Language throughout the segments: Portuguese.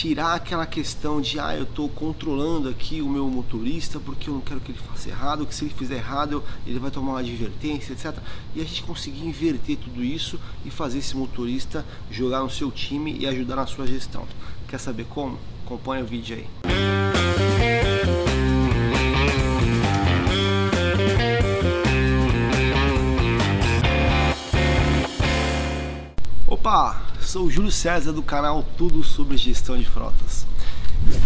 tirar aquela questão de ah, eu estou controlando aqui o meu motorista porque eu não quero que ele faça errado, que se ele fizer errado ele vai tomar uma advertência, etc. E a gente conseguir inverter tudo isso e fazer esse motorista jogar no seu time e ajudar na sua gestão. Quer saber como? Acompanha o vídeo aí. Opa, sou o Júlio César do canal Tudo sobre Gestão de Frotas.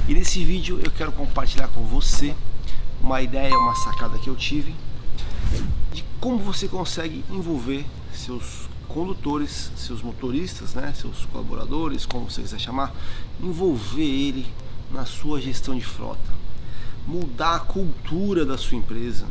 E nesse vídeo eu quero compartilhar com você uma ideia, uma sacada que eu tive de como você consegue envolver seus condutores, seus motoristas, né, seus colaboradores, como você quiser chamar, envolver ele na sua gestão de frota, mudar a cultura da sua empresa,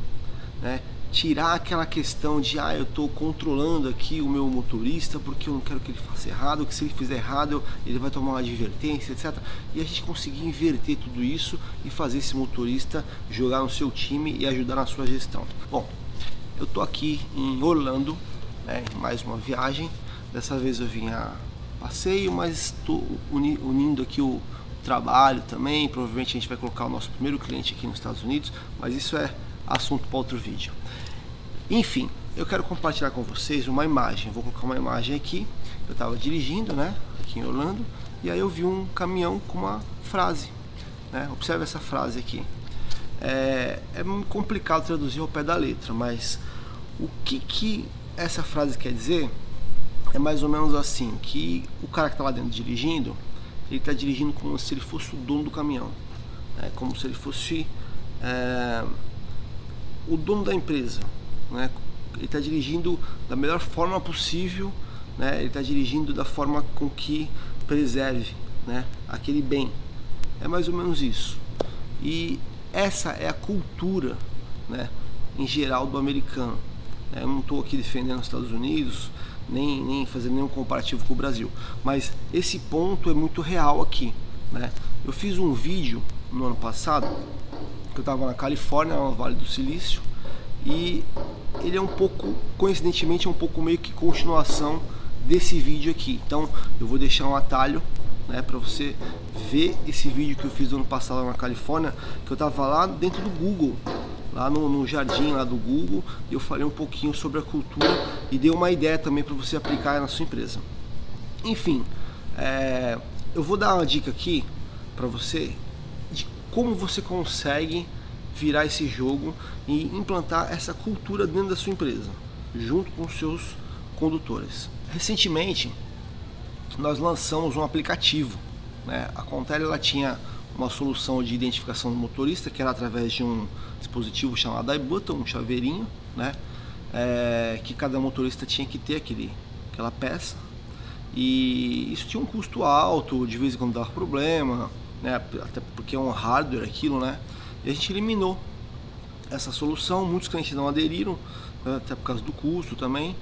né, tirar aquela questão de ah, eu estou controlando aqui o meu motorista porque eu não quero que ele faça errado, que se ele fizer errado ele vai tomar uma advertência, etc. E a gente conseguir inverter tudo isso e fazer esse motorista jogar no seu time e ajudar na sua gestão. Bom, eu estou aqui em Orlando, né, mais uma viagem. Dessa vez eu vim a passeio, mas estou unindo aqui o trabalho também. Provavelmente a gente vai colocar o nosso primeiro cliente aqui nos Estados Unidos, mas isso é assunto para outro vídeo. Enfim, eu quero compartilhar com vocês uma imagem. Vou colocar uma imagem aqui. Eu estava dirigindo, né, aqui em Orlando, e aí eu vi um caminhão com uma frase. Né? Observe essa frase aqui. É, é complicado traduzir ao pé da letra, mas o que, que essa frase quer dizer é mais ou menos assim, que o cara que está lá dentro dirigindo, ele está dirigindo como se ele fosse o dono do caminhão, né? como se ele fosse é, o dono da empresa, né? Ele está dirigindo da melhor forma possível, né? Ele está dirigindo da forma com que preserve, né? Aquele bem. É mais ou menos isso. E essa é a cultura, né? Em geral do americano. Eu não estou aqui defendendo os Estados Unidos, nem, nem fazendo nenhum comparativo com o Brasil. Mas esse ponto é muito real aqui. Né? Eu fiz um vídeo no ano passado, que eu estava na Califórnia, no Vale do Silício, e ele é um pouco, coincidentemente, é um pouco meio que continuação desse vídeo aqui. Então eu vou deixar um atalho né, para você ver esse vídeo que eu fiz no ano passado na Califórnia, que eu estava lá dentro do Google, lá no, no, jardim lá do Google, e eu falei um pouquinho sobre a cultura e dei uma ideia também para você aplicar na sua empresa. Enfim, é, eu vou dar uma dica aqui para você como você consegue virar esse jogo e implantar essa cultura dentro da sua empresa, junto com os seus condutores. Recentemente, nós lançamos um aplicativo. Né? A Contel ela tinha uma solução de identificação do motorista que era através de um dispositivo chamado iButton, um chaveirinho, né? É, que cada motorista tinha que ter aquele, aquela peça. E isso tinha um custo alto, de vez em quando dava problema, né? até porque é um hardware aquilo, né? E a gente eliminou essa solução, muitos clientes não aderiram, né, até por causa do custo também.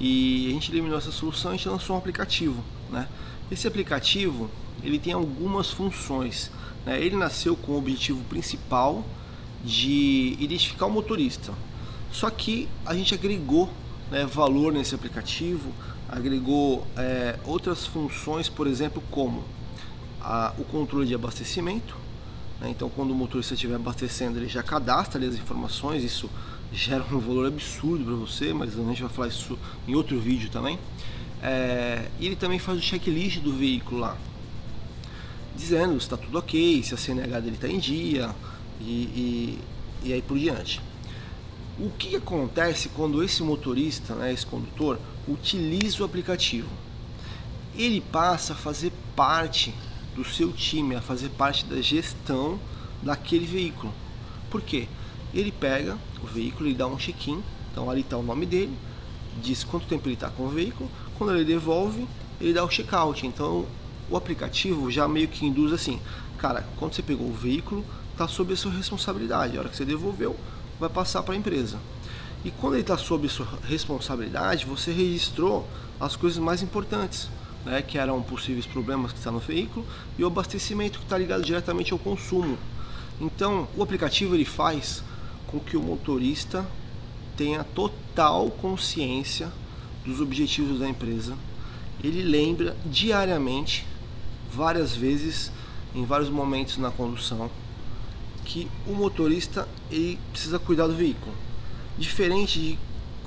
E a gente eliminou essa solução e lançou um aplicativo. Né? Esse aplicativo ele tem algumas funções. Né? Ele nasceu com o objetivo principal de identificar o motorista. Só que a gente agregou né, valor nesse aplicativo, agregou é, outras funções, por exemplo, como a, o controle de abastecimento, né? Então, quando o motorista estiver abastecendo, ele já cadastra ali as informações. Isso gera um valor absurdo para você, mas a gente vai falar isso em outro vídeo também. É, e ele também faz o checklist do veículo lá, dizendo se está tudo ok, se a CNH dele está em dia e, e, e, aí por diante. O que acontece quando esse motorista, né, esse condutor, utiliza o aplicativo? Ele passa a fazer parte do seu time a fazer parte da gestão daquele veículo. Por quê? Ele pega o veículo e dá um check-in, então ali está o nome dele, diz quanto tempo ele está com o veículo, quando ele devolve, ele dá o check-out. Então o aplicativo já meio que induz assim, cara, quando você pegou o veículo, está sob a sua responsabilidade. A hora que você devolveu, vai passar para a empresa. E quando ele está sob sua responsabilidade, você registrou as coisas mais importantes né, que eram possíveis problemas que está no veículo, e o abastecimento que está ligado diretamente ao consumo. Então, o aplicativo ele faz com que o motorista tenha total consciência dos objetivos da empresa. Ele lembra diariamente várias vezes, em vários momentos na condução, que o motorista ele precisa cuidar do veículo. Diferente de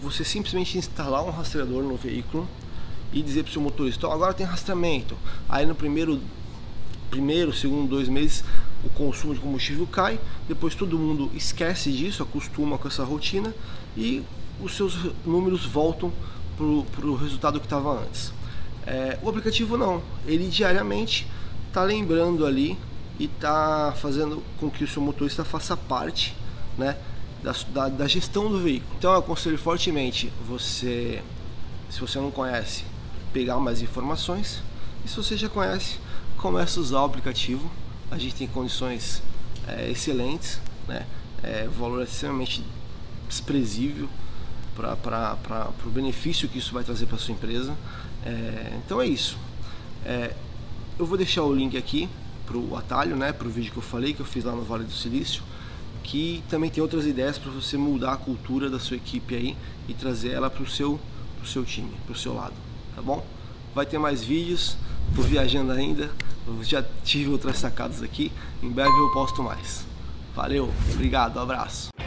você simplesmente instalar um rastreador no veículo e dizer para o seu motorista, oh, agora tem rastreamento. Aí no primeiro, primeiro, segundo, dois meses o consumo de combustível cai, depois todo mundo esquece disso, acostuma com essa rotina e os seus números voltam para o resultado que estava antes. É, o aplicativo não, ele diariamente está lembrando ali e está fazendo com que o seu motorista faça parte né, da, da, da, gestão do veículo. Então eu aconselho fortemente você, se você não conhece, pegar mais informações e se você já conhece, comece a usar o aplicativo. A gente tem condições é, excelentes, né, é, valor é extremamente desprezível para o benefício que isso vai trazer para sua empresa. É, então é isso. É, eu vou deixar o link aqui para o atalho, né, para o vídeo que eu falei, que eu fiz lá no Vale do Silício, que também tem outras ideias para você mudar a cultura da sua equipe aí e trazer ela para o seu, seu time, para o seu lado, tá bom? Vai ter mais vídeos, estou viajando ainda, já tive outras sacadas aqui, em breve eu posto mais. Valeu, obrigado, abraço.